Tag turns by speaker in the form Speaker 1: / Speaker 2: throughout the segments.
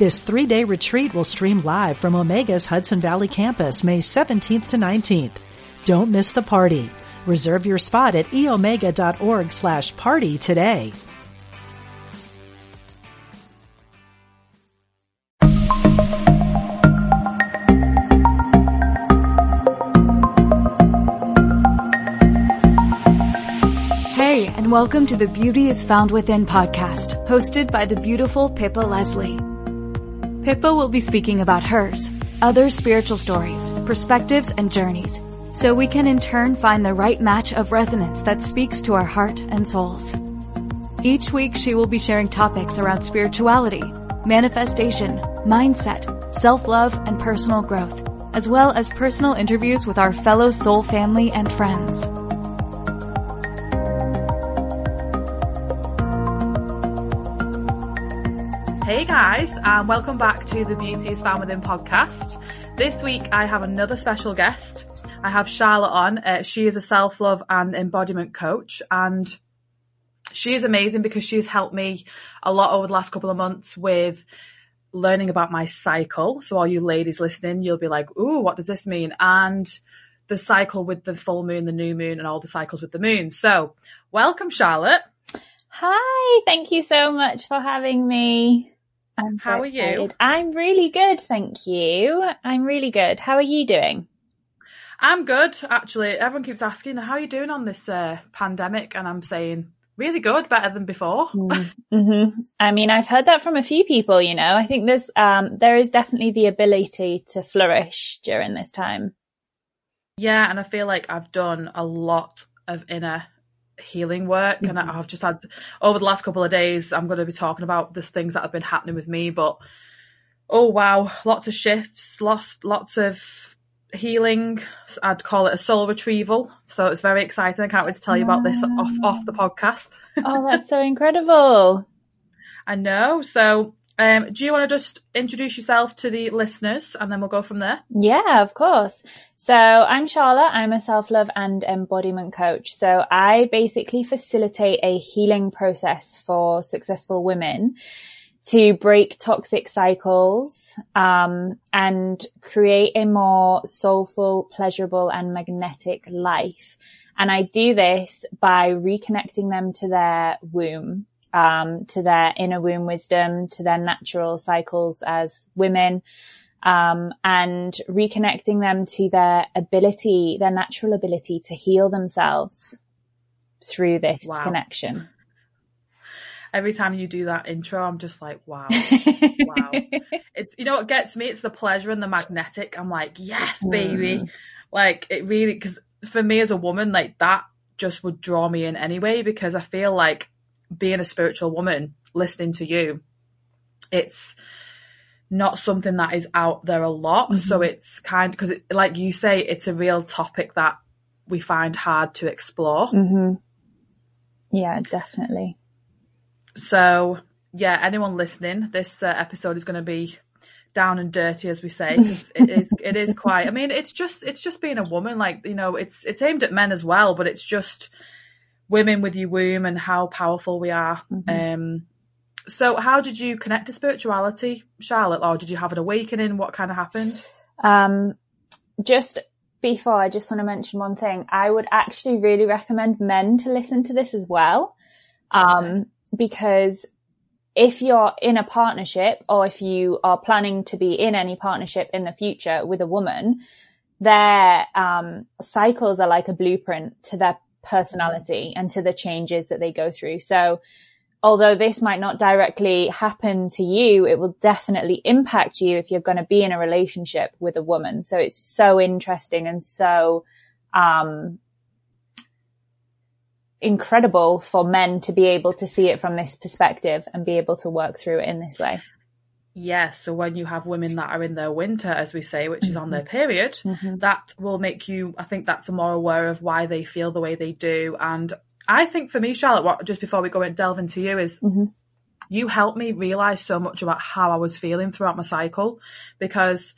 Speaker 1: This three-day retreat will stream live from Omega's Hudson Valley campus May 17th to 19th. Don't miss the party. Reserve your spot at eomega.org slash party today.
Speaker 2: Hey, and welcome to the Beauty is Found Within podcast, hosted by the beautiful Pippa Leslie. Pippa will be speaking about hers, other spiritual stories, perspectives, and journeys, so we can in turn find the right match of resonance that speaks to our heart and souls. Each week she will be sharing topics around spirituality, manifestation, mindset, self-love, and personal growth, as well as personal interviews with our fellow soul family and friends.
Speaker 3: Hey guys, and welcome back to the Beauty is Found Within podcast. This week I have another special guest. I have Charlotte on. Uh, she is a self-love and embodiment coach and she is amazing because she has helped me a lot over the last couple of months with learning about my cycle. So all you ladies listening, you'll be like, ooh, what does this mean? And the cycle with the full moon, the new moon and all the cycles with the moon. So welcome Charlotte.
Speaker 4: Hi, thank you so much for having me. I'm
Speaker 3: How
Speaker 4: so
Speaker 3: are you?
Speaker 4: I'm really good, thank you. I'm really good. How are you doing?
Speaker 3: I'm good, actually. Everyone keeps asking, how are you doing on this uh, pandemic? And I'm saying, really good, better than before.
Speaker 4: hmm I mean, I've heard that from a few people, you know. I think there's, um, there is definitely the ability to flourish during this time.
Speaker 3: Yeah, and I feel like I've done a lot of inner healing work and
Speaker 4: Mhm.
Speaker 3: I've just had over the last couple of days I'm going to be talking about the things that have been happening with me but oh wow lots of shifts lost lots of healing I'd call it a soul retrieval so it's very exciting I can't wait to tell you about this off off the podcast
Speaker 4: Oh, that's so incredible.
Speaker 3: I know so um do you want to just introduce yourself to the listeners and then we'll go from there
Speaker 4: Yeah, of course. So I'm Charlotte. I'm a self-love and embodiment coach. So I basically facilitate a healing process for successful women to break toxic cycles, um, and create a more soulful, pleasurable and magnetic life. And I do this by reconnecting them to their womb, um, to their inner womb wisdom, to their natural cycles as women, um, and reconnecting them to their ability, their natural ability to heal themselves through this
Speaker 3: Wow.
Speaker 4: connection.
Speaker 3: every time you do that intro I'm just like wow Wow. it's you know what gets me it's the pleasure and the magnetic i'm like yes baby
Speaker 4: Mm.
Speaker 3: like it really because for me as a woman like that just would draw me in anyway because i feel like being a spiritual woman listening to you it's not something that is out there a lot so
Speaker 4: Mhm.
Speaker 3: it's kind because it, like you say it's a real topic that we find hard to explore
Speaker 4: hmm Yeah, definitely.
Speaker 3: So yeah, anyone listening, this uh, episode is going to be down and dirty, as we say. it is, it is quite. I mean, it's just, it's just being a woman. Like you know, it's, it's aimed at men as well, but it's just women with your womb and how powerful we are.
Speaker 4: Mhm.
Speaker 3: Um, so how did you connect to spirituality, Charlotte, or did you have an awakening? What kind of happened?
Speaker 4: Um, just before, I just want to mention one thing. I would actually really recommend men to listen to this as well. Um, because if you're in a partnership or if you are planning to be in any partnership in the future with a woman, their, um, cycles are like a blueprint to their personality and to the changes that they go through. So, although this might not directly happen to you, it will definitely impact you if you're going to be in a relationship with a woman. So it's so interesting and so, um, incredible for men to be able to see it from this perspective and be able to work through it in this way.
Speaker 3: Yes, so when you have women that are in their winter, as we say, which is on their period,
Speaker 4: Mm-hmm.
Speaker 3: that will make you, I think that's more aware of why they feel the way they do. And I think for me, Charlotte, what just before we go and delve into you is
Speaker 4: Mhm.
Speaker 3: you helped me realize so much about how I was feeling throughout my cycle because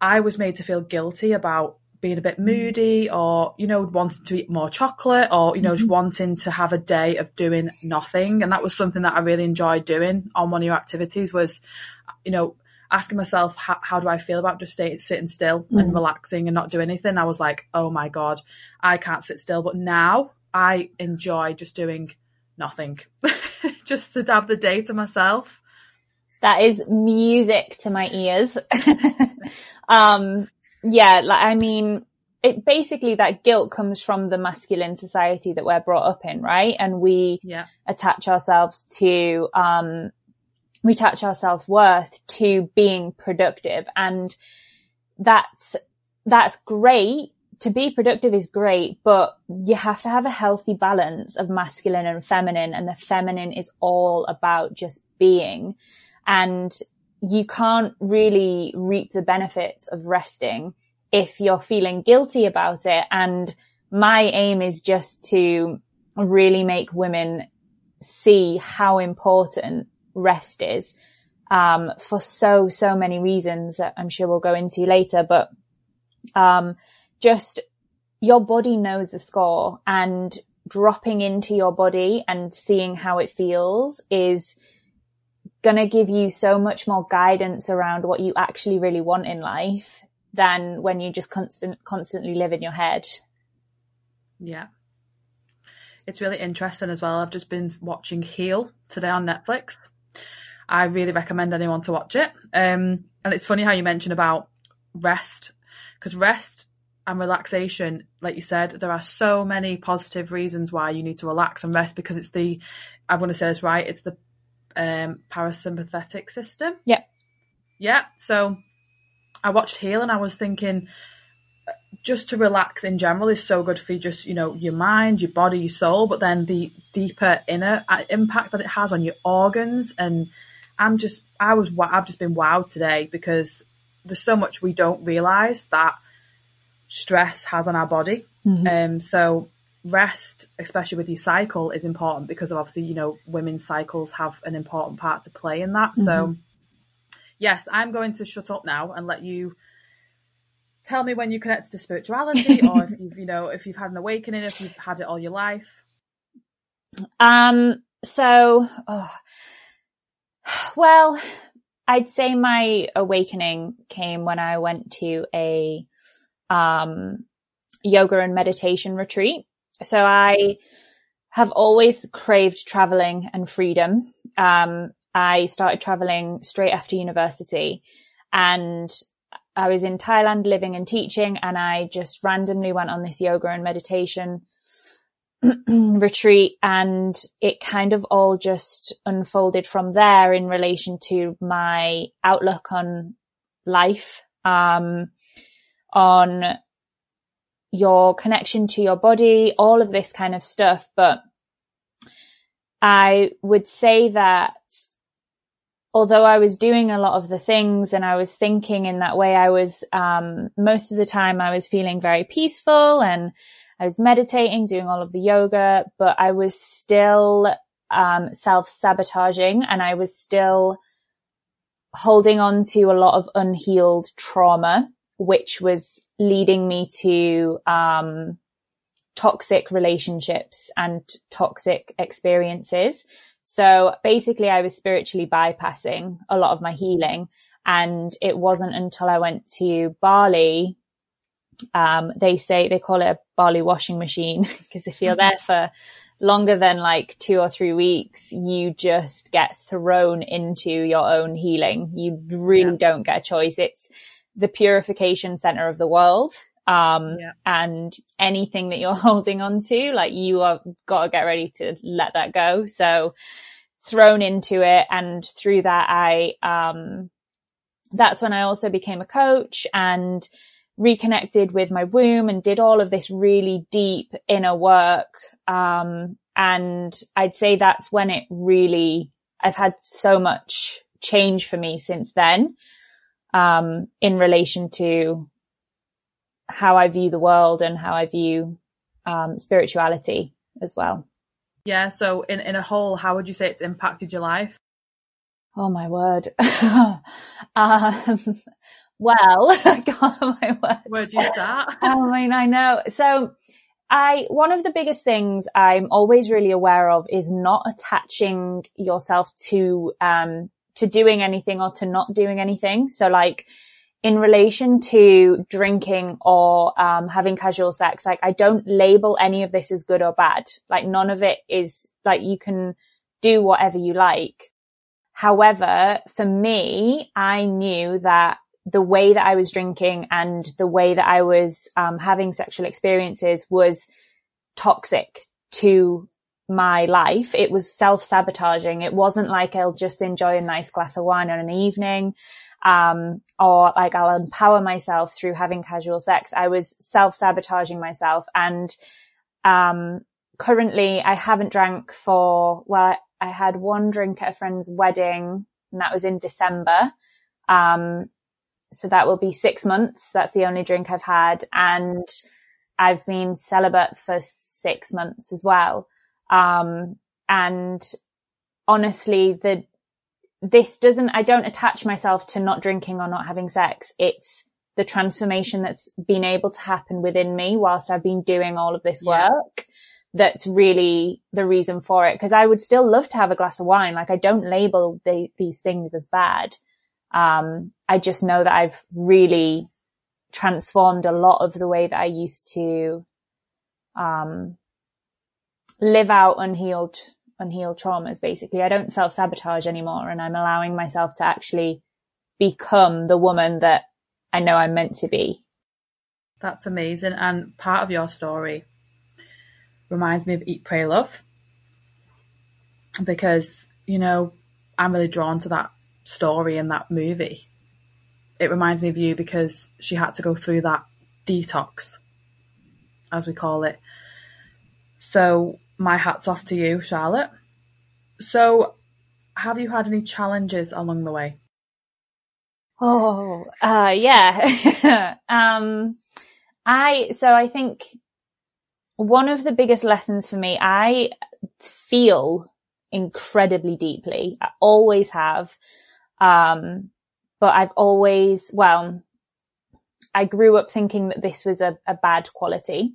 Speaker 3: I was made to feel guilty about being a bit mm-hmm. moody or, you know, wanting to eat more chocolate or, you know, just mm-hmm. wanting to have a day of doing nothing. And that was something that I really enjoyed doing on one of your activities was, you know, asking myself, how, how do I feel about just staying, sitting still and mm-hmm. relaxing and not do anything? I was like, oh my God, I can't sit still. But now I enjoy just doing nothing, just to have the day to myself.
Speaker 4: That is music to my ears. um, yeah, like, I mean, it basically that guilt comes from the masculine society that we're brought up in, right? And we
Speaker 3: Yeah.
Speaker 4: attach ourselves to, um, we attach our self-worth to being productive and that's, that's great. To be productive is great, but you have to have a healthy balance of masculine and feminine and the feminine is all about just being and you can't really reap the benefits of resting if you're feeling guilty about it. And my aim is just to really make women see how important rest is um, for so, so many reasons that I'm sure we'll go into later. But um, just your body knows the score and dropping into your body and seeing how it feels is going to give you so much more guidance around what you actually really want in life than when you just constant, constantly live in your head.
Speaker 3: Yeah. It's really interesting as well. I've just been watching Heal today on Netflix. I really recommend anyone to watch it. Um, and it's funny how you mentioned about rest, because rest and relaxation, like you said, there are so many positive reasons why you need to relax and rest because it's the i want to say this right, it's the um, parasympathetic system.
Speaker 4: Yeah.
Speaker 3: Yeah. So I watched Heal and I was thinking, just to relax in general is so good for just you know your mind your body your soul but then the deeper inner uh, impact that it has on your organs and i'm just i was i've just been wowed today because there's so much we don't realize that stress has on our body. Um so rest especially with your cycle is important because of obviously you know women's cycles have an important part to play in that. So yes i'm going to shut up now and let you tell me when you connect to spirituality or if you've you know if you've had an awakening if you've had it all your life.
Speaker 4: Um, so, oh, well, I'd say my awakening came when I went to a, um, yoga and meditation retreat. So I have always craved traveling and freedom. Um, I started traveling straight after university and I was in Thailand living and teaching and I just randomly went on this yoga and meditation retreat and it kind of all just unfolded from there in relation to my outlook on life, um, on your connection to your body, all of this kind of stuff. But I would say that although I was doing a lot of the things and I was thinking in that way, I was, um, most of the time I was feeling very peaceful and I was meditating, doing all of the yoga, but I was still, um, self sabotaging and I was still holding on to a lot of unhealed trauma, which was leading me to, um, toxic relationships and toxic experiences. So basically I was spiritually bypassing a lot of my healing. And it wasn't until I went to Bali, um, they say, they call it a Bali washing machine because if you're there for longer than like two or three weeks, you just get thrown into your own healing. You really
Speaker 3: Yeah.
Speaker 4: don't get a choice. It's the purification center of the world. Um,
Speaker 3: Yeah.
Speaker 4: and anything that you're holding on to, like you are got to get ready to let that go. So thrown into it. And through that, I, um, that's when I also became a coach and reconnected with my womb and did all of this really deep inner work. Um, and I'd say that's when it really, I've had so much change for me since then, um, in relation to how I view the world and how I view, um, spirituality as well.
Speaker 3: Yeah. So in, in a whole, how would you say it's impacted your life?
Speaker 4: Oh my word. um, well, God, my word.
Speaker 3: Where do you start?
Speaker 4: I mean, I know. So I, one of the biggest things I'm always really aware of is not attaching yourself to, um, to doing anything or to not doing anything. So like, in relation to drinking or um, having casual sex, like I don't label any of this as good or bad. Like none of it is like you can do whatever you like. However, for me, I knew that the way that I was drinking and the way that I was um, having sexual experiences was toxic to my life. It was self sabotaging. It wasn't like I'll just enjoy a nice glass of wine on an evening um, or like I'll empower myself through having casual sex. I was self sabotaging myself and, um, currently I haven't drank for, well, I had one drink at a friend's wedding and that was in December. Um, so that will be six months. That's the only drink I've had. And I've been celibate for six months as well. Um, and honestly, the this doesn't, I don't attach myself to not drinking or not having sex. It's the transformation that's been able to happen within me whilst I've been doing all of this yeah. work. That's really the reason for it. Cause I would still love to have a glass of wine. Like I don't label the, these things as bad. Um, I just know that I've really transformed a lot of the way that I used to, um, live out unhealed unhealed traumas basically. I don't self sabotage anymore and I'm allowing myself to actually become the woman that I know I'm meant to be.
Speaker 3: That's amazing. And part of your story reminds me of Eat, Pray, Love. Because, you know, I'm really drawn to that story and that movie. It reminds me of you because she had to go through that detox, as we call it. So my hat's off to you, Charlotte. So, have you had any challenges along the way?
Speaker 4: Oh, uh, yeah. um, I, so I think one of the biggest lessons for me, I feel incredibly deeply. I always have. Um, but I've always, well, I grew up thinking that this was a, a bad quality.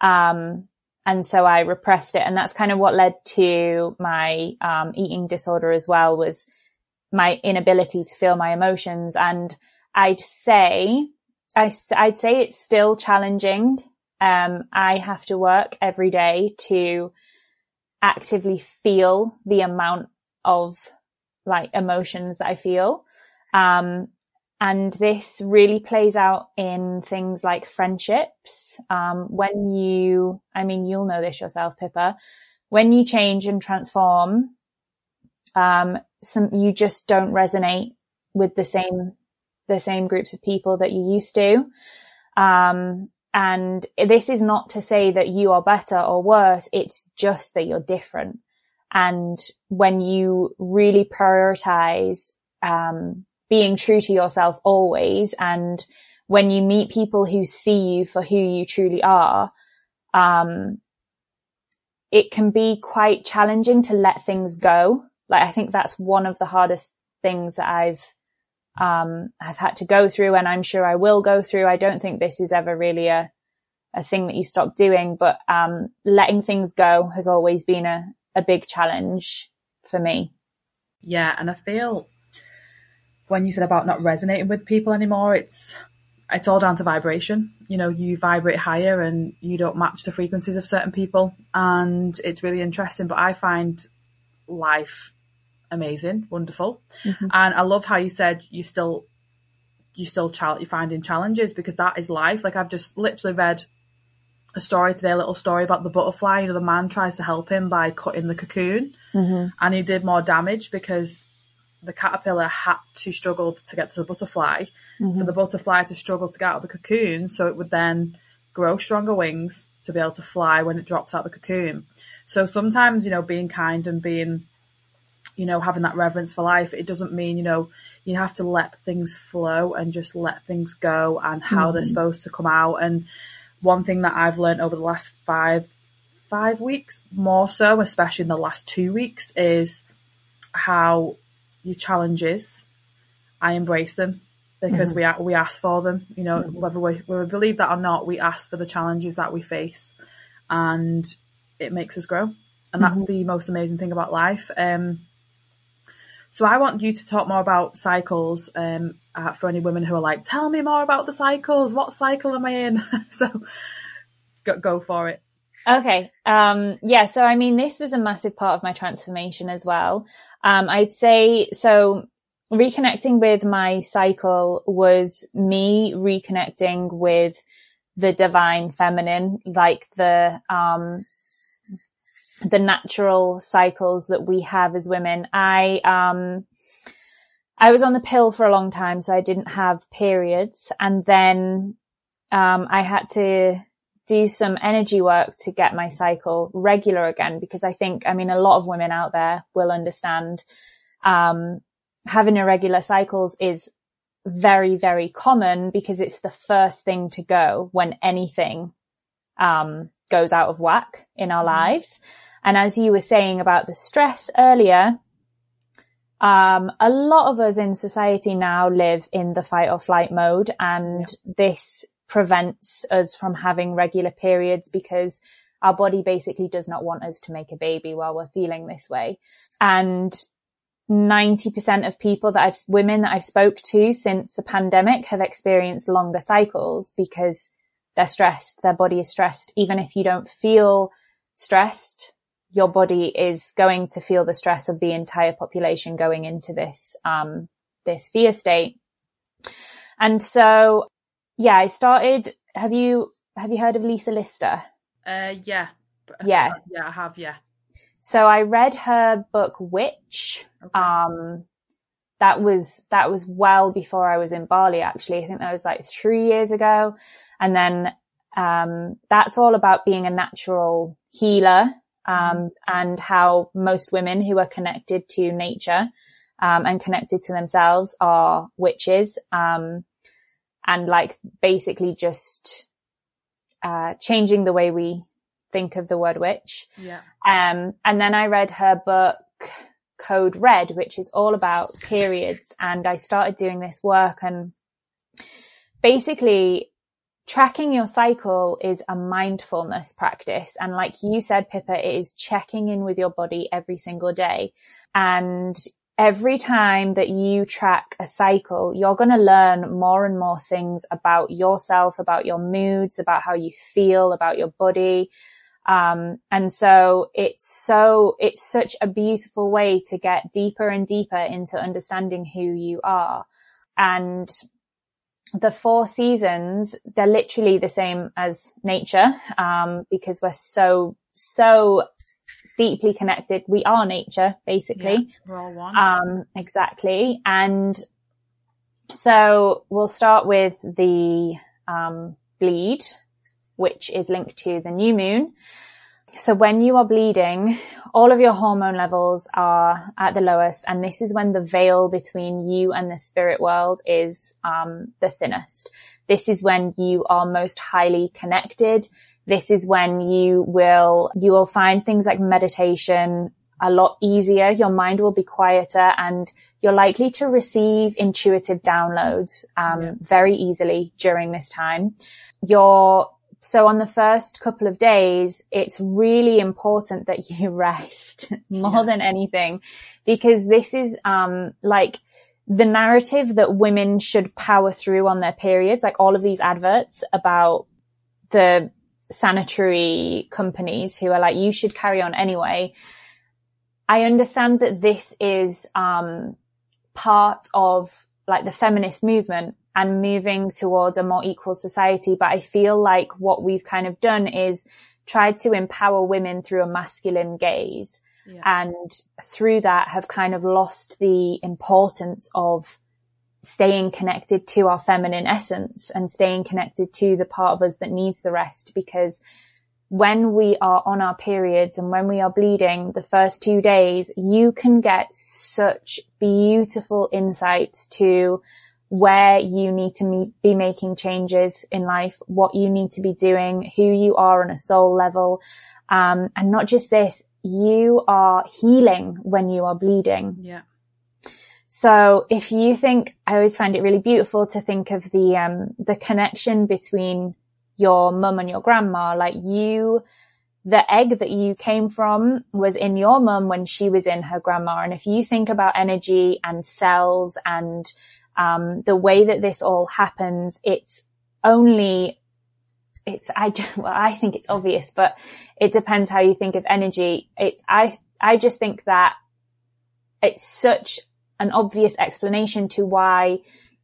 Speaker 4: Um, and so I repressed it. And that's kind of what led to my um, eating disorder as well was my inability to feel my emotions. And I'd say, I, I'd say it's still challenging. Um, I have to work every day to actively feel the amount of like emotions that I feel. Um, and this really plays out in things like friendships. Um, when you, I mean, you'll know this yourself, Pippa, when you change and transform, um, some, you just don't resonate with the same, the same groups of people that you used to. Um, and this is not to say that you are better or worse. It's just that you're different. And when you really prioritize, um, being true to yourself always. And when you meet people who see you for who you truly are, um, it can be quite challenging to let things go. Like I think that's one of the hardest things that I've um, I've had to go through, and I'm sure I will go through. I don't think this is ever really a a thing that you stop doing, but um, letting things go has always been a a big challenge for me.
Speaker 3: Yeah, and I feel when you said about not resonating with people anymore, it's it's all down to vibration. You know, you vibrate higher and you don't match the frequencies of certain people, and it's really interesting. But I find life amazing, wonderful, mm-hmm. and I love how you said you still you still ch- you're finding challenges because that is life. Like I've just literally read a story today, a little story about the butterfly. You know, the man tries to help him by cutting the cocoon, mm-hmm. and he did more damage because the caterpillar had to struggle to get to the butterfly mm-hmm. for the butterfly to struggle to get out of the cocoon so it would then grow stronger wings to be able to fly when it drops out of the cocoon. So sometimes, you know, being kind and being you know, having that reverence for life, it doesn't mean, you know, you have to let things flow and just let things go and how mm-hmm. they're supposed to come out. And one thing that I've learned over the last five, five weeks more so, especially in the last two weeks is how your challenges, I embrace them because mm-hmm. we we ask for them. You know, mm-hmm. whether we, whether we believe that or not, we ask for the challenges that we face, and it makes us grow. And that's mm-hmm. the most amazing thing about life. Um, so I want you to talk more about cycles um, uh, for any women who are like, tell me more about the cycles. What cycle am I in? so go, go for it.
Speaker 4: Okay. Um, yeah. So, I mean, this was a massive part of my transformation as well. Um, I'd say, so reconnecting with my cycle was me reconnecting with the divine feminine, like the, um, the natural cycles that we have as women. I, um, I was on the pill for a long time, so I didn't have periods. And then, um, I had to do some energy work to get my cycle regular again, because I think, I mean, a lot of women out there will understand, um, having irregular cycles is very, very common because it's the first thing to go when anything, um, goes out of whack in our mm-hmm. lives. And as you were saying about the stress earlier, um, a lot of us in society now live in the fight or flight mode and yeah. this prevents us from having regular periods because our body basically does not want us to make a baby while we're feeling this way. And 90% of people that I've, women that I've spoke to since the pandemic have experienced longer cycles because they're stressed. Their body is stressed. Even if you don't feel stressed, your body is going to feel the stress of the entire population going into this, um, this fear state. And so, yeah, I started, have you, have you heard of Lisa Lister?
Speaker 3: Uh, yeah.
Speaker 4: Yeah.
Speaker 3: Yeah, I have. Yeah.
Speaker 4: So I read her book Witch. Okay. Um, that was, that was well before I was in Bali, actually. I think that was like three years ago. And then, um, that's all about being a natural healer um, and how most women who are connected to nature um, and connected to themselves are witches, um, and like basically just uh, changing the way we think of the word witch.
Speaker 3: Yeah.
Speaker 4: Um, and then I read her book Code Red, which is all about periods, and I started doing this work and basically tracking your cycle is a mindfulness practice. And like you said, Pippa, it is checking in with your body every single day. And every time that you track a cycle, you're going to learn more and more things about yourself, about your moods, about how you feel, about your body. Um, and so it's so, it's such a beautiful way to get deeper and deeper into understanding who you are. And the four seasons, they're literally the same as nature, um, because we're so, so deeply connected. We are nature, basically. Yeah,
Speaker 3: we're all one.
Speaker 4: Um, exactly. And so we'll start with the, um, bleed, which is linked to the new moon. So when you are bleeding, all of your hormone levels are at the lowest, and this is when the veil between you and the spirit world is um, the thinnest. This is when you are most highly connected. This is when you will you will find things like meditation a lot easier. Your mind will be quieter, and you're likely to receive intuitive downloads um, yeah. very easily during this time. Your so on the first couple of days, it's really important that you rest more yeah. than anything because this is, um, like the narrative that women should power through on their periods, like all of these adverts about the sanitary companies who are like, you should carry on anyway. I understand that this is, um, part of like the feminist movement and moving towards a more equal society. But I feel like what we've kind of done is tried to empower women through a masculine gaze. Yeah. And through that have kind of lost the importance of staying connected to our feminine essence and staying connected to the part of us that needs the rest because when we are on our periods and when we are bleeding the first two days, you can get such beautiful insights to where you need to meet, be making changes in life, what you need to be doing, who you are on a soul level. Um, and not just this, you are healing when you are bleeding.
Speaker 3: Yeah.
Speaker 4: So if you think, I always find it really beautiful to think of the, um, the connection between your mum and your grandma, like you, the egg that you came from was in your mum when she was in her grandma. And if you think about energy and cells and, um, the way that this all happens, it's only, it's, I, well, I think it's obvious, but it depends how you think of energy. It's, I, I just think that it's such an obvious explanation to why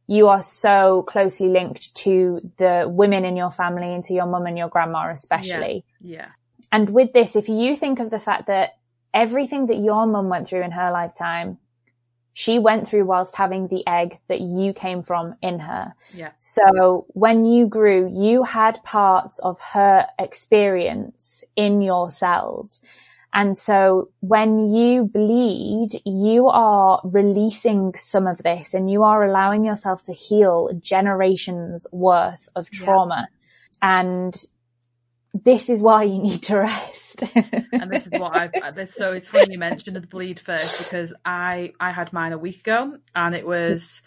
Speaker 4: you are so closely linked to the women in your family and to your mum and your grandma especially.
Speaker 3: Yeah. yeah.
Speaker 4: And with this, if you think of the fact that everything that your mum went through in her lifetime, she went through whilst having the egg that you came from in her.
Speaker 3: Yeah.
Speaker 4: So when you grew, you had parts of her experience in your cells. And so when you bleed, you are releasing some of this and you are allowing yourself to heal generations worth of trauma. Yeah. And this is why you need to rest.
Speaker 3: and this is what I've, so it's funny you mentioned the bleed first because I, I had mine a week ago and it was,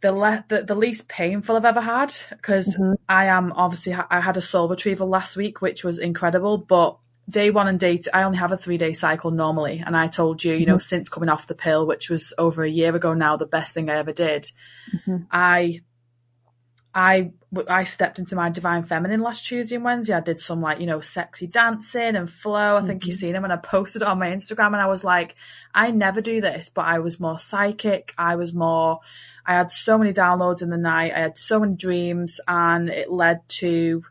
Speaker 3: the, le- the, the least painful I've ever had because mm-hmm. I am obviously I had a soul retrieval last week, which was incredible. But day one and day two, I only have a three day cycle normally. And I told you, you know, mm-hmm. since coming off the pill, which was over a year ago now, the best thing I ever did, mm-hmm. I, I, I stepped into my divine feminine last Tuesday and Wednesday. I did some like, you know, sexy dancing and flow. I think mm-hmm. you've seen them and I posted it on my Instagram and I was like, I never do this, but I was more psychic. I was more, I had so many downloads in the night. I had so many dreams and it led to,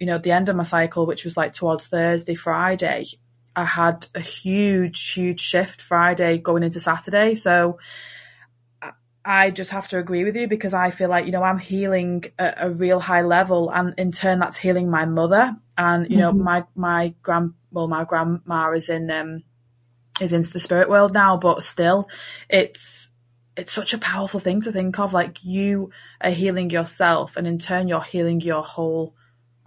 Speaker 3: you know, the end of my cycle, which was like towards Thursday, Friday, I had a huge, huge shift Friday going into Saturday. So I just have to agree with you because I feel like, you know, I'm healing at a real high level and in turn that's healing my mother. And, you mm-hmm. know, my, my grand, well, my grandma is in, um, is into the spirit world now, but still it's, it's such a powerful thing to think of. Like you are healing yourself and in turn you're healing your whole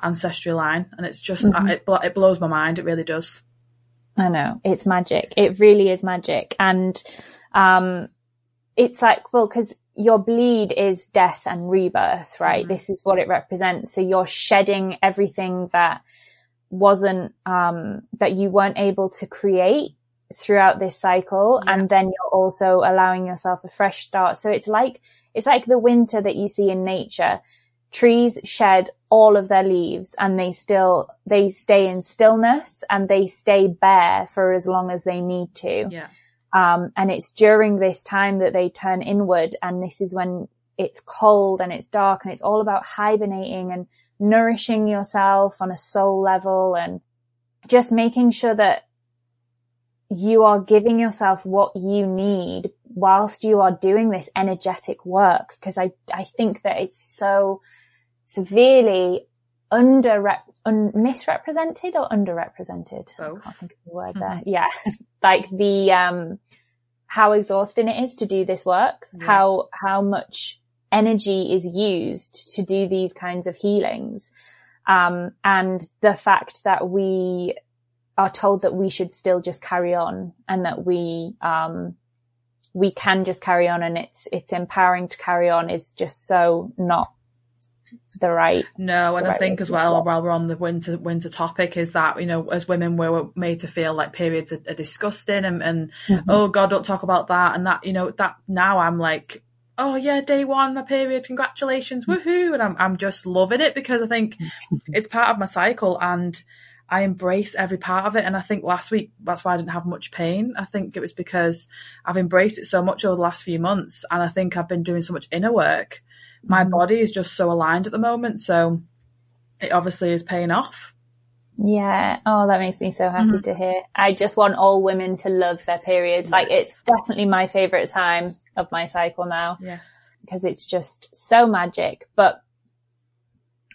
Speaker 3: ancestry line, and it's just mm-hmm. it, it blows my mind. It really does.
Speaker 4: I know it's magic. It really is magic, and um, it's like well, because your bleed is death and rebirth, right? Mm-hmm. This is what it represents. So you're shedding everything that wasn't um, that you weren't able to create throughout this cycle yeah. and then you're also allowing yourself a fresh start so it's like it's like the winter that you see in nature trees shed all of their leaves and they still they stay in stillness and they stay bare for as long as they need to.
Speaker 3: Yeah.
Speaker 4: Um, and it's during this time that they turn inward and this is when it's cold and it's dark and it's all about hibernating and nourishing yourself on a soul level and just making sure that you are giving yourself what you need whilst you are doing this energetic work. Cause I, I think that it's so, severely under un- misrepresented or underrepresented.
Speaker 3: Both.
Speaker 4: I can't think of the word mm-hmm. there. Yeah, like the um, how exhausting it is to do this work. Yeah. How how much energy is used to do these kinds of healings, um, and the fact that we are told that we should still just carry on and that we um, we can just carry on and it's it's empowering to carry on is just so not the right.
Speaker 3: No, and I think as well, while we're on the winter winter topic, is that you know, as women, we're made to feel like periods are, are disgusting, and, and mm-hmm. oh God, don't talk about that, and that you know that now I'm like, oh yeah, day one, my period, congratulations, mm-hmm. woohoo, and I'm I'm just loving it because I think it's part of my cycle and. I embrace every part of it. And I think last week, that's why I didn't have much pain. I think it was because I've embraced it so much over the last few months. And I think I've been doing so much inner work my mm. body is just so aligned at the moment. So it obviously is paying off.
Speaker 4: Yeah. Oh, that makes me so happy mm-hmm. to hear. I just want all women to love their periods. Like it's definitely my favorite time of my cycle now.
Speaker 3: Yes.
Speaker 4: Because it's just so magic. But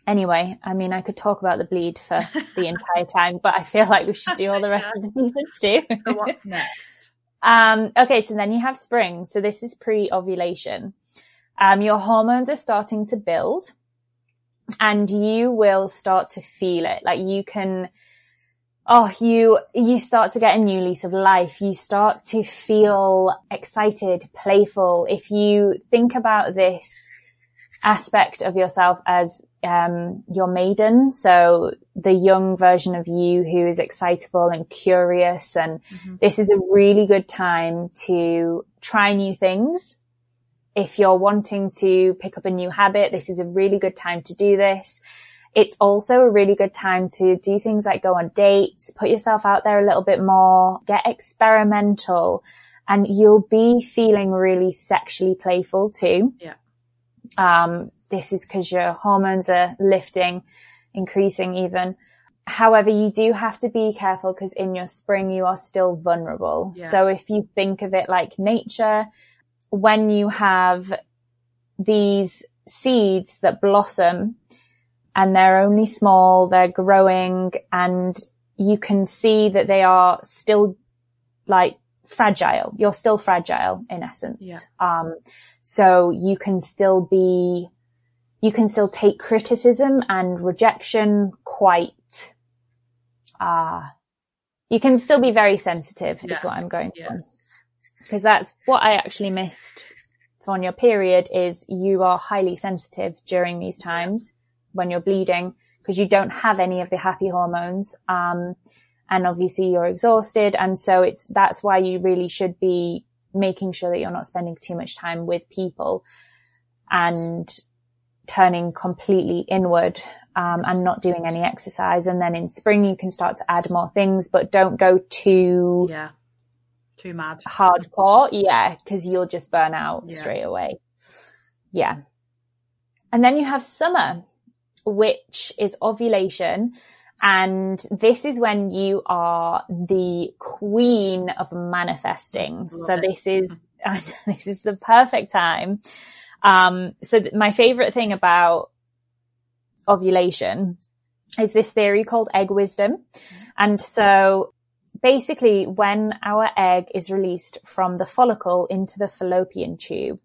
Speaker 4: Anyway, I mean, I could talk about the bleed for the entire time, but I feel like we should do all the rest of the things too.
Speaker 3: So what's next?
Speaker 4: Um, okay, so then you have spring. So this is pre-ovulation. Um, your hormones are starting to build and you will start to feel it. Like you can, oh, you, you start to get a new lease of life. You start to feel excited, playful. If you think about this aspect of yourself as um, your maiden, so the young version of you who is excitable and curious, and this is a really good time to try new things. If you're wanting to pick up a new habit, this is a really good time to do this. It's also a really good time to do things like go on dates, put yourself out there a little bit more, get experimental, and you'll be feeling really sexually playful too.
Speaker 3: Yeah.
Speaker 4: Um, this is because your hormones are lifting, increasing even. However, you do have to be careful because in your spring you are still vulnerable.
Speaker 3: Yeah.
Speaker 4: So if you think of it like nature, when you have these seeds that blossom and they're only small, they're growing and you can see that they are still like fragile. You're still fragile in essence.
Speaker 3: Yeah.
Speaker 4: Um, so you can still be, you can still take criticism and rejection quite, uh, you can still be very sensitive
Speaker 3: Yeah.
Speaker 4: is what I'm going
Speaker 3: Yeah.
Speaker 4: for. Because that's what I actually missed on your period is you are highly sensitive during these times when you're bleeding because you don't have any of the happy hormones. Um, and obviously you're exhausted. And so it's, that's why you really should be making sure that you're not spending too much time with people and turning completely inward, um, and not doing any exercise. And then in spring you can start to add more things, but don't go too
Speaker 3: Yeah. Too mad.
Speaker 4: hardcore. Yeah, because you'll just burn out
Speaker 3: Yeah.
Speaker 4: straight away. Yeah. And then you have summer, which is ovulation. And this is when you are the queen of manifesting. So
Speaker 3: it.
Speaker 4: this is, this is the perfect time. Um, so th- my favorite thing about ovulation is this theory called egg wisdom. And so basically when our egg is released from the follicle into the fallopian tube,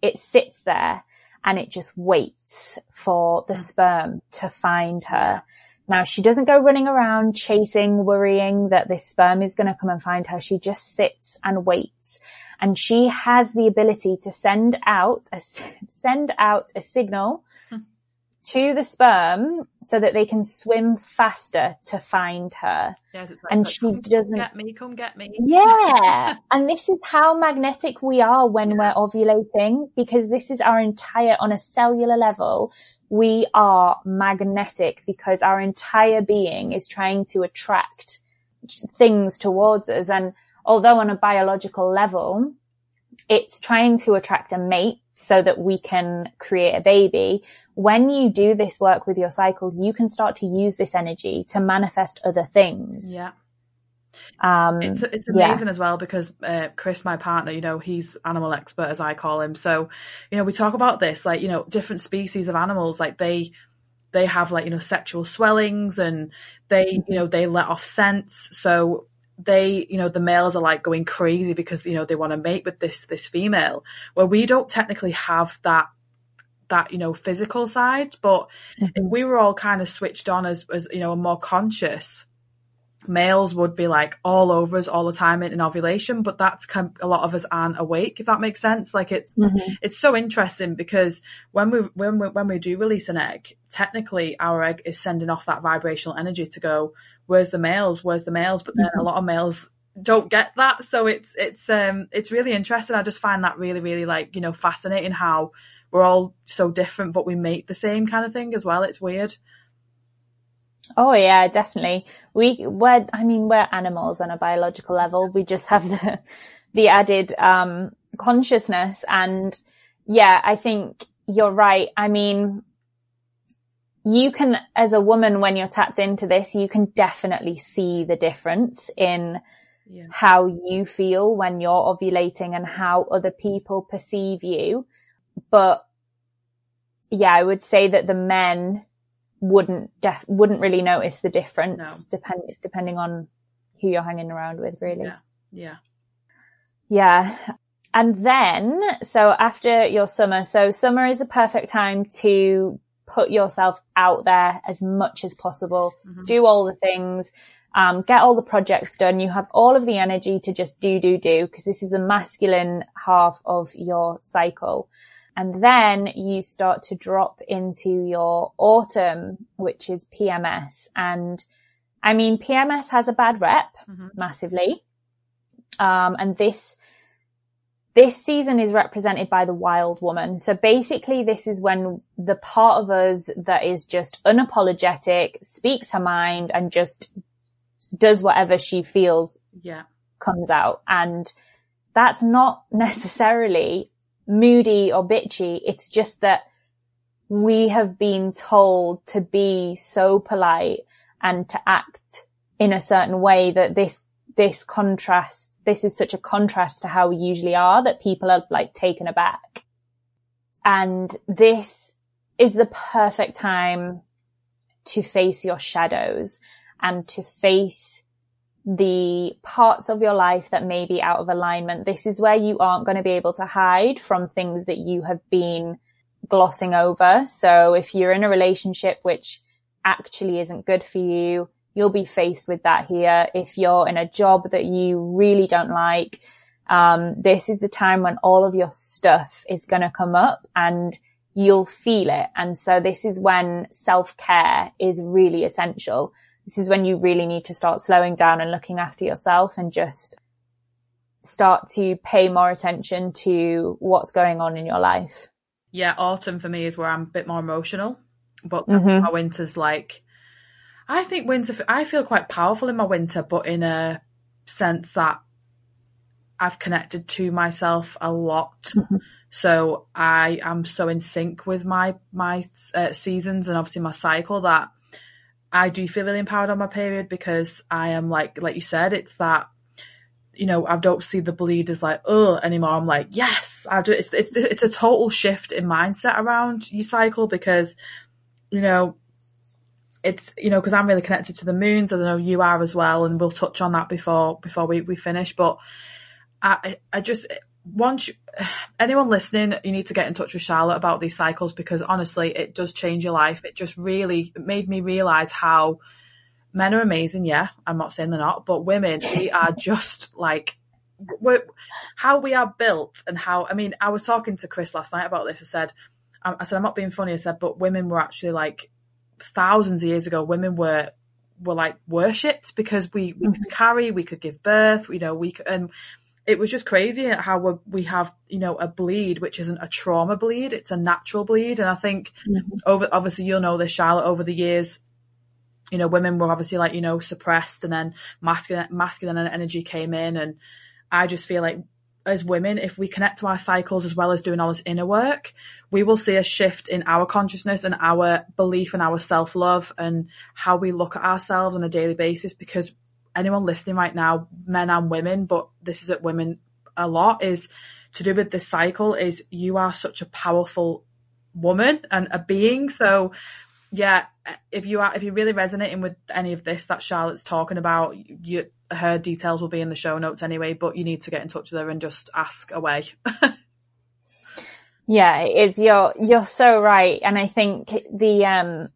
Speaker 4: it sits there and it just waits for the mm. sperm to find her. Now she doesn't go running around chasing, worrying that this sperm is going to come and find her. She just sits and waits. And she has the ability to send out a, send out a signal hmm. To the sperm so that they can swim faster to find her.
Speaker 3: Yes, like,
Speaker 4: And
Speaker 3: like,
Speaker 4: she
Speaker 3: come
Speaker 4: doesn't-
Speaker 3: get me, come get me.
Speaker 4: Yeah. and this is how magnetic we are when we're ovulating because this is our entire, on a cellular level, we are magnetic because our entire being is trying to attract things towards us. And although on a biological level, it's trying to attract a mate so that we can create a baby. When you do this work with your cycle, you can start to use this energy to manifest other things.
Speaker 3: Yeah.
Speaker 4: Um,
Speaker 3: It's it's
Speaker 4: yeah.
Speaker 3: amazing as well because uh, Chris, my partner, you know, he's animal expert as I call him. So, you know, we talk about this like you know different species of animals, like they they have like you know sexual swellings and they you know they let off scents. So they you know the males are like going crazy because you know they want to mate with this this female. Where we don't technically have that that you know physical side, but mm-hmm. if we were all kind of switched on as as you know a more conscious males would be like all over us all the time in, in ovulation, but that's kind a lot of us aren't awake, if that makes sense. Like it's
Speaker 4: Mhm.
Speaker 3: it's so interesting because when we when we when we do release an egg, technically our egg is sending off that vibrational energy to go, where's the males, where's the males? But then a lot of males don't get that, so it's it's um it's really interesting. I just find that really really like you know fascinating how we're all so different, but we make the same kind of thing as well. It's weird.
Speaker 4: Oh yeah, definitely. We we're I mean we're animals on a biological level. We just have the the added um consciousness and yeah, I think you're right. I mean you can as a woman when you're tapped into this, you can definitely see the difference in
Speaker 3: Yeah.
Speaker 4: how you feel when you're ovulating and how other people perceive you. But yeah, I would say that the men wouldn't def- wouldn't really notice the difference
Speaker 3: No.
Speaker 4: depend depending on who you're hanging around with really.
Speaker 3: Yeah. Yeah.
Speaker 4: Yeah. And then, so after your summer, so summer is the perfect time to put yourself out there as much as possible.
Speaker 3: Mhm.
Speaker 4: Do all the things, um, get all the projects done. You have all of the energy to just do, do, do, because this is the masculine half of your cycle. And then you start to drop into your autumn, which is PMS. And I mean, PMS has a bad rep
Speaker 3: Mhm.
Speaker 4: massively. Um, and this, this season is represented by the wild woman. So basically this is when the part of us that is just unapologetic, speaks her mind and just does whatever she feels
Speaker 3: Yeah.
Speaker 4: comes out. And that's not necessarily moody or bitchy. It's just that we have been told to be so polite and to act in a certain way that this, this contrast, this is such a contrast to how we usually are that people are like taken aback. And this is the perfect time to face your shadows and to face the parts of your life that may be out of alignment. This is where you aren't going to be able to hide from things that you have been glossing over. So if you're in a relationship which actually isn't good for you, you'll be faced with that here. If you're in a job that you really don't like, um, this is the time when all of your stuff is going to come up and you'll feel it. And so this is when self care is really essential this is when you really need to start slowing down and looking after yourself and just start to pay more attention to what's going on in your life.
Speaker 3: Yeah. Autumn for me is where I'm a bit more emotional, but
Speaker 4: Mhm.
Speaker 3: my winter's like, I think winter, I feel quite powerful in my winter, but in a sense that I've connected to myself a lot.
Speaker 4: Mhm.
Speaker 3: So I am so in sync with my, my uh, seasons and obviously my cycle that I do feel really empowered on my period because I am like, like you said, it's that, you know, I don't see the bleed as like, oh, anymore. I'm like, yes, I do. It's, it's, it's a total shift in mindset around your cycle because, you know, it's, you know, cause I'm really connected to the moons. I don't know you are as well. And we'll touch on that before, before we, we finish. But I, I just, once you, anyone listening, you need to get in touch with Charlotte about these cycles because honestly, it does change your life. It just really made me realize how men are amazing. Yeah, I'm not saying they're not, but women, we are just like, how we are built and how, I mean, I was talking to Chris last night about this. I said, I, I said, I'm not being funny. I said, but women were actually like thousands of years ago, women were, were like worshipped because we, we mm-hmm. could carry, we could give birth, you know, we could, and it was just crazy how we we have, you know, a bleed, which isn't a trauma bleed, it's a natural bleed. And I think mm-hmm. over, obviously you'll know this, Charlotte, over the years, you know, women were obviously like, you know, suppressed and then masculine, masculine energy came in. And I just feel like as women, if we connect to our cycles as well as doing all this inner work, we will see a shift in our consciousness and our belief and our self love and how we look at ourselves on a daily basis because anyone listening right now, men and women, but this is at women a lot, is to do with this cycle is you are such a powerful woman and a being. So yeah, if you are, if you're really resonating with any of this that Charlotte's talking about, you, her details will be in the show notes anyway, but you need to get in touch with her and just ask away.
Speaker 4: Yeah, it's you're you're so right, and I think the um,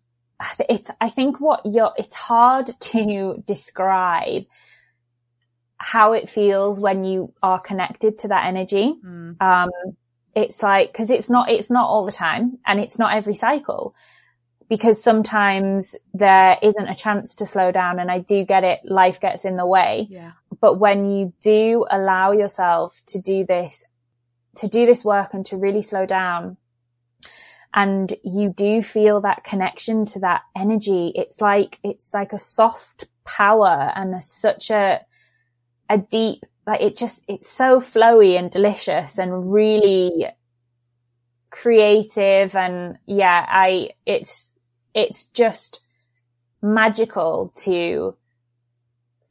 Speaker 4: it's I think what you're it's hard to describe how it feels when you are connected to that energy.
Speaker 3: Mm.
Speaker 4: Um, it's like because it's not it's not all the time, and it's not every cycle. Because sometimes there isn't a chance to slow down, and I do get it. Life gets in the way,
Speaker 3: Yeah.
Speaker 4: but when you do allow yourself to do this to do this work and to really slow down and you do feel that connection to that energy. It's like it's like a soft power and a, such a a deep like it just it's so flowy and delicious and really creative. And yeah i it's it's just magical to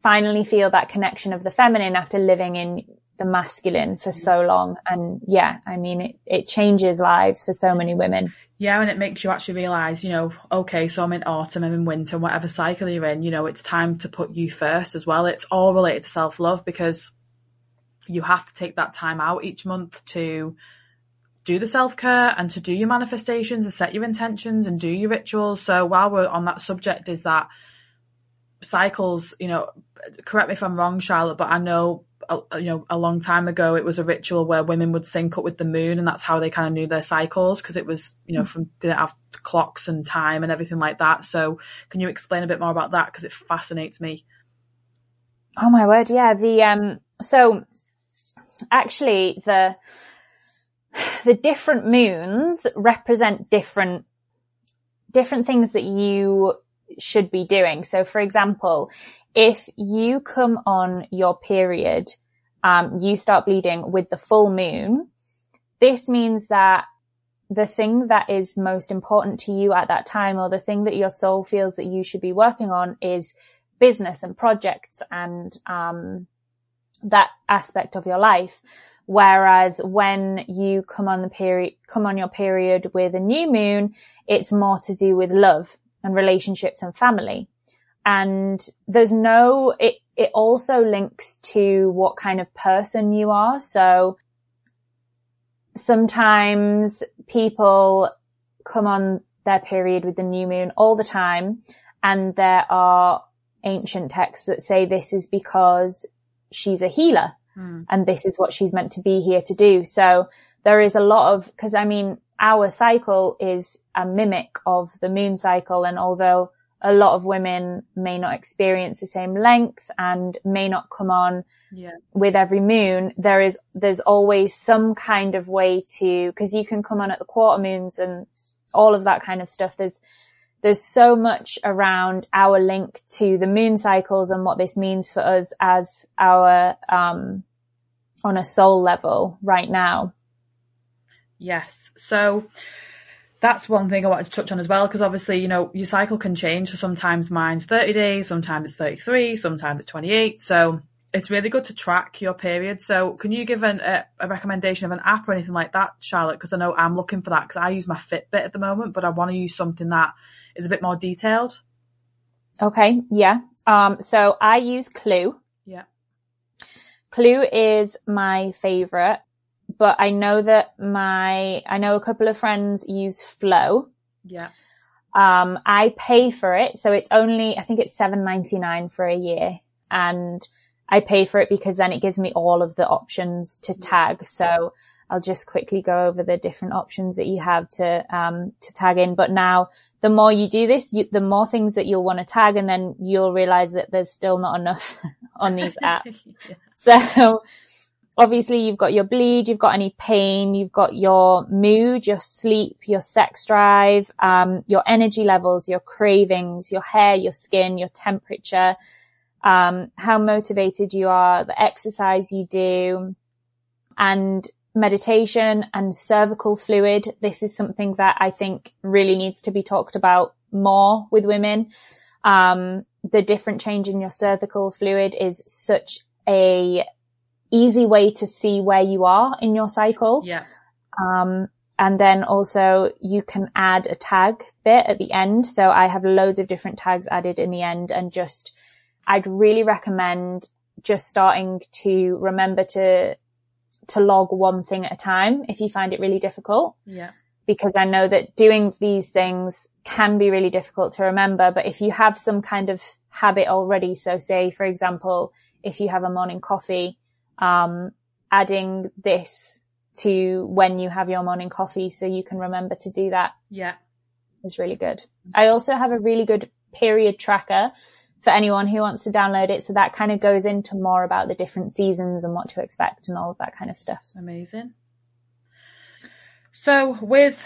Speaker 4: finally feel that connection of the feminine after living in the masculine for so long. And yeah, I mean, it, it changes lives for so many women.
Speaker 3: Yeah, and it makes you actually realise, you know, okay, so I'm in autumn, I'm in winter, whatever cycle you're in, you know, it's time to put you first as well. It's all related to self love because you have to take that time out each month to do the self care and to do your manifestations and set your intentions and do your rituals. So while we're on that subject, is that cycles, you know, correct me if I'm wrong, Charlotte, but I know you know, a long time ago, it was a ritual where women would sync up with the moon, and that's how they kind of knew their cycles because it was, you know, from didn't have clocks and time and everything like that. So, can you explain a bit more about that because it fascinates me?
Speaker 4: Oh my word, yeah. The um, so actually the the different moons represent different different things that you should be doing. So, for example, if you come on your period, um, you start bleeding with the full moon, this means that the thing that is most important to you at that time or the thing that your soul feels that you should be working on is business and projects and, um, that aspect of your life. Whereas when you come on the period, come on your period with a new moon, it's more to do with love and relationships and family and there's no, it, it also links to what kind of person you are. So sometimes people come on their period with the new moon all the time. And there are ancient texts that say this is because she's a healer mm. and this is what she's meant to be here to do. So there is a lot of, cause I mean, our cycle is a mimic of the moon cycle. And although a lot of women may not experience the same length and may not come on yeah. with every moon. There is, there's always some kind of way to, cause you can come on at the quarter moons and all of that kind of stuff. There's, there's so much around our link to the moon cycles and what this means for us as our, um, on a soul level right now.
Speaker 3: Yes. So, that's one thing I wanted to touch on as well, because obviously, you know, your cycle can change. So sometimes mine's 30 days, sometimes it's 33, sometimes it's 28. So it's really good to track your period. So can you give an, a, a, recommendation of an app or anything like that, Charlotte? Because I know I'm looking for that because I use my Fitbit at the moment, but I want to use something that is a bit more detailed.
Speaker 4: Okay. Yeah. Um, so I use Clue.
Speaker 3: Yeah.
Speaker 4: Clue is my favorite but I know that my, I know a couple of friends use Flow.
Speaker 3: Yeah.
Speaker 4: Um, I pay for it. So it's only, I think it's seven ninety nine for a year and I pay for it because then it gives me all of the options to tag. So I'll just quickly go over the different options that you have to, um, to tag in. But now the more you do this, you, the more things that you'll want to tag and then you'll realize that there's still not enough on these apps. yeah. So obviously you've got your bleed, you've got any pain, you've got your mood, your sleep, your sex drive, um, your energy levels, your cravings, your hair, your skin, your temperature, um, how motivated you are, the exercise you do, and meditation and cervical fluid. This is something that I think really needs to be talked about more with women. Um, the different change in your cervical fluid is such a easy way to see where you are in your cycle.
Speaker 3: Yeah.
Speaker 4: Um, and then also you can add a tag bit at the end. So I have loads of different tags added in the end and just, I'd really recommend just starting to remember to, to log one thing at a time if you find it really difficult.
Speaker 3: Yeah.
Speaker 4: Because I know that doing these things can be really difficult to remember, but if you have some kind of habit already, so say, for example, if you have a morning coffee, um, adding this to when you have your morning coffee so you can remember to do that.
Speaker 3: Yeah.
Speaker 4: Is really good. I also have a really good period tracker for anyone who wants to download it. So that kind of goes into more about the different seasons and what to expect and all of that kind of stuff.
Speaker 3: Amazing. So with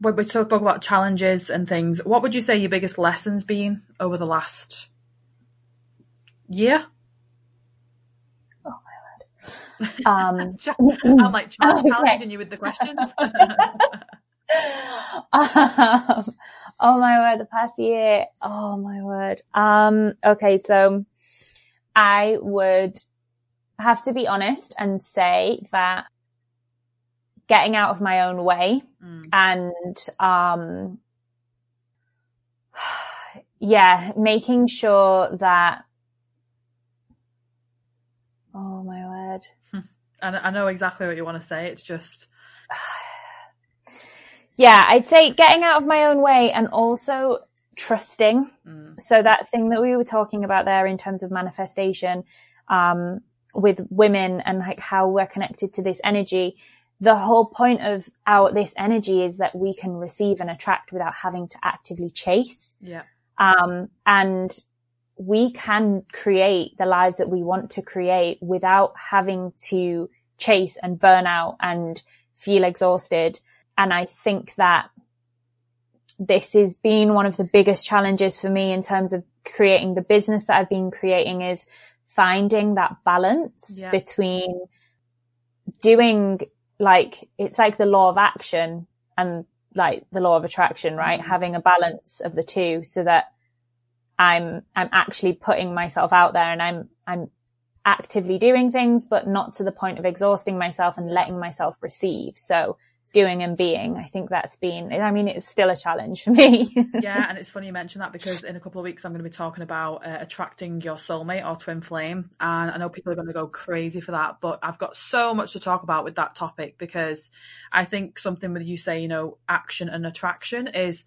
Speaker 3: when we talk about challenges and things, what would you say your biggest lessons been over the last year?
Speaker 4: Um,
Speaker 3: I'm like challenging you with the questions.
Speaker 4: um, oh my word, the past year. Oh my word. Um, okay, so I would have to be honest and say that getting out of my own way mm. and, um, yeah, making sure that, oh my
Speaker 3: And I know exactly what you want to say. It's just,
Speaker 4: yeah, I'd say getting out of my own way and also trusting. Mm. So that thing that we were talking about there in terms of manifestation, um, with women and like how we're connected to this energy. The whole point of our, this energy is that we can receive and attract without having to actively chase.
Speaker 3: Yeah.
Speaker 4: Um, and we can create the lives that we want to create without having to chase and burn out and feel exhausted. And I think that this has been one of the biggest challenges for me in terms of creating the business that I've been creating is finding that balance yeah. between doing like, it's like the law of action and like the law of attraction, right? Mm-hmm. Having a balance of the two so that I'm, I'm actually putting myself out there and I'm, I'm actively doing things, but not to the point of exhausting myself and letting myself receive. So doing and being. I think that's been, I mean, it's still a challenge for me.
Speaker 3: yeah. And it's funny you mention that because in a couple of weeks, I'm going to be talking about uh, attracting your soulmate or twin flame. And I know people are going to go crazy for that, but I've got so much to talk about with that topic because I think something with you say, you know, action and attraction is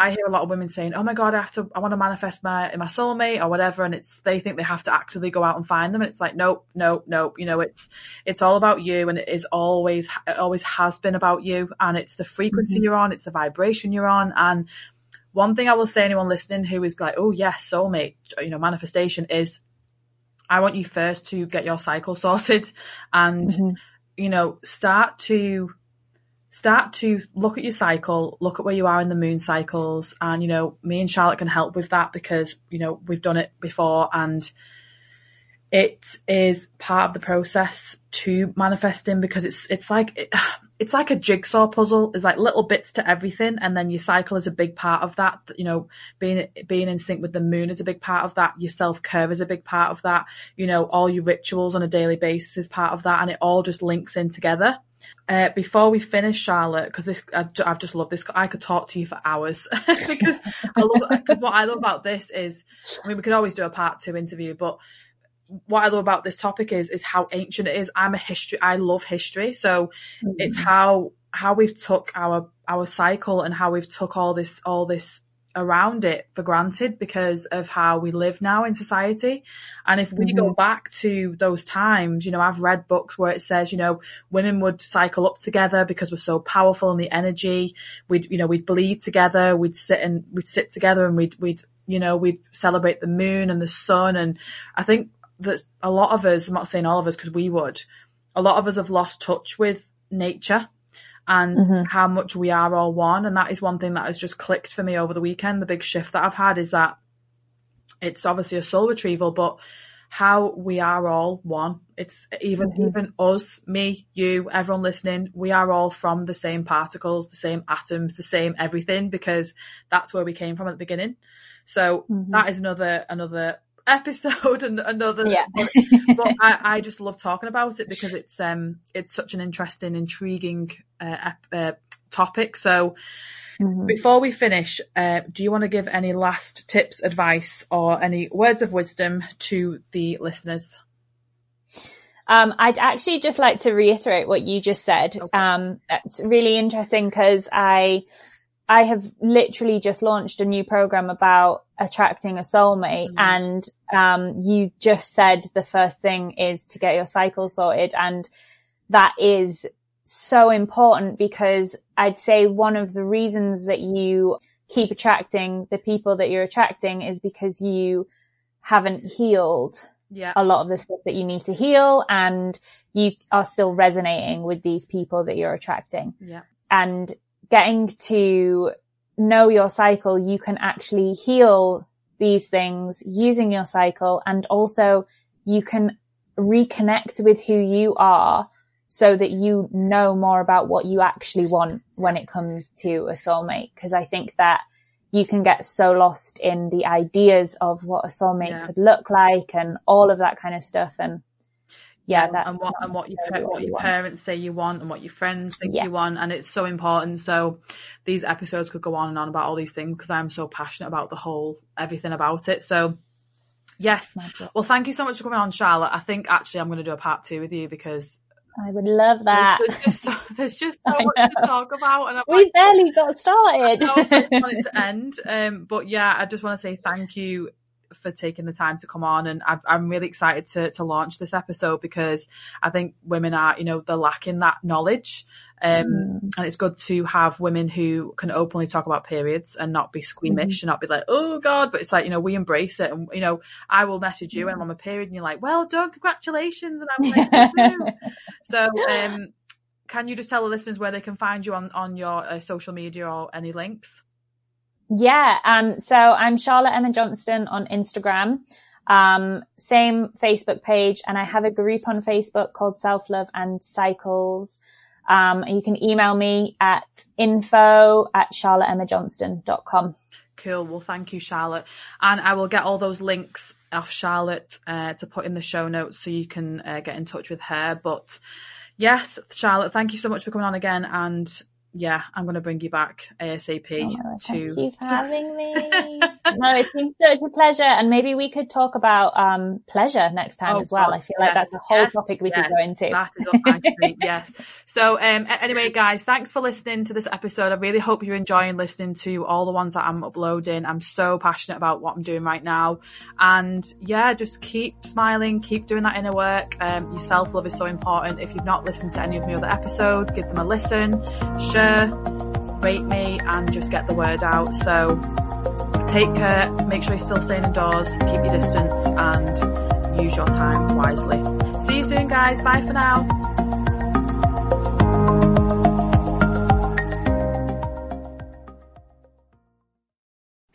Speaker 3: I hear a lot of women saying, "Oh my god, I have to, I want to manifest my my soulmate or whatever," and it's they think they have to actively go out and find them, and it's like, nope, nope, nope. You know, it's it's all about you, and it is always it always has been about you, and it's the frequency mm-hmm. you're on, it's the vibration you're on, and one thing I will say anyone listening who is like, "Oh yes, soulmate," you know, manifestation is, I want you first to get your cycle sorted, and mm-hmm. you know, start to start to look at your cycle, look at where you are in the moon cycles. And, you know, me and Charlotte can help with that because, you know, we've done it before and it is part of the process to manifesting because it's, it's like, it, it's like a jigsaw puzzle. It's like little bits to everything. And then your cycle is a big part of that. You know, being, being in sync with the moon is a big part of that. Your self care is a big part of that. You know, all your rituals on a daily basis is part of that. And it all just links in together. Uh, before we finish, Charlotte, because this I, have just loved this. I could talk to you for hours because I love. What I love about this is, I mean, we could always do a part two interview, but what I love about this topic is is how ancient it is. I'm a history. I love history, so mm-hmm. it's how how we've took our our cycle and how we've took all this all this around it for granted because of how we live now in society. And if we mm-hmm. go back to those times, you know, I've read books where it says, you know, women would cycle up together because we're so powerful in the energy. We'd, you know, we'd bleed together. We'd sit and we'd sit together and we'd, we'd, you know, we'd celebrate the moon and the sun. And I think that a lot of us, I'm not saying all of us because we would, a lot of us have lost touch with nature and mm-hmm. how much we are all one. And that is one thing that has just clicked for me over the weekend. The big shift that I've had is that it's obviously a soul retrieval, but how we are all one. It's even mm-hmm. even us, me, you, everyone listening, we are all from the same particles, the same atoms, the same everything, because that's where we came from at the beginning. So mm-hmm. that is another another episode and another
Speaker 4: yeah.
Speaker 3: but, but I, I, just love talking about it because it's um it's such an interesting intriguing uh, uh, topic so mm-hmm. before we finish uh, do you want to give any last tips advice or any words of wisdom to the listeners
Speaker 4: um, I'd actually just like to reiterate what you just said. Okay. Um, it's really interesting because I I have literally just launched a new program about attracting a soulmate mm-hmm. and um, you just said the first thing is to get your cycle sorted and that is so important because I'd say one of the reasons that you keep attracting the people that you're attracting is because you haven't healed
Speaker 3: yeah.
Speaker 4: a lot of the stuff that you need to heal and you are still resonating with these people that you're attracting.
Speaker 3: Yeah.
Speaker 4: And getting to know your cycle, you can actually heal these things using your cycle and also you can reconnect with who you are so that you know more about what you actually want when it comes to a soulmate. Cause I think that you can get so lost in the ideas of what a soulmate yeah. could look like and all of that kind of stuff. And yeah,
Speaker 3: and, and what and what your
Speaker 4: necessarily
Speaker 3: what your
Speaker 4: you want.
Speaker 3: parents say you want and what your friends think
Speaker 4: Yeah.
Speaker 3: you want, and it's so important. So these episodes could go on and on about all these things because I'm so passionate about the whole everything about it. So yes, well, thank you so much for coming on, Charlotte. I think actually I'm going to do a part two with you because
Speaker 4: I would love that.
Speaker 3: there's just so, there's just so much to talk about, and I'm
Speaker 4: We
Speaker 3: like,
Speaker 4: barely got started.
Speaker 3: I it to end. Um, but yeah, I just want to say thank you for taking the time to come on, and I, I'm really excited to to launch this episode because I think women are, you know, they're lacking that knowledge. Um,
Speaker 4: Mm.
Speaker 3: and it's good to have women who can openly talk about periods and not be squeamish and not be like, oh God, but it's like, you know, we embrace it. And, you know, I will message you when I'm on my period and you're like, well done, congratulations. And I'm like, so, um, can you just tell the listeners where they can find you on, on your uh, social media or any links?
Speaker 4: Yeah. Um, so I'm Charlotte Emma Johnston on Instagram. Um, same Facebook page and I have a group on Facebook called Self Love and Cycles. Um, you can email me at info at charlotteemmajohnston.com.
Speaker 3: Cool. Well, thank you, Charlotte. And I will get all those links off Charlotte uh, to put in the show notes so you can uh, get in touch with her. But yes, Charlotte, thank you so much for coming on again. And yeah, I'm going to bring you back ASAP
Speaker 4: Oh,
Speaker 3: to.
Speaker 4: thank you for having me. no, it's been such a pleasure. And maybe we could talk about um, pleasure next time
Speaker 3: Oh,
Speaker 4: as well.
Speaker 3: God,
Speaker 4: I feel like that's a whole
Speaker 3: yes,
Speaker 4: topic we
Speaker 3: yes,
Speaker 4: could go into.
Speaker 3: That is street, yes. So, um, anyway, guys, thanks for listening to this episode. I really hope you're enjoying listening to all the ones that I'm uploading. I'm so passionate about what I'm doing right now. And yeah, just keep smiling, keep doing that inner work. Um, your self love is so important. If you've not listened to any of my other episodes, give them a listen, share, rate me, and just get the word out. So, take care, make sure you're still staying indoors, keep your distance, and use your time wisely. See you soon, guys. Bye for now.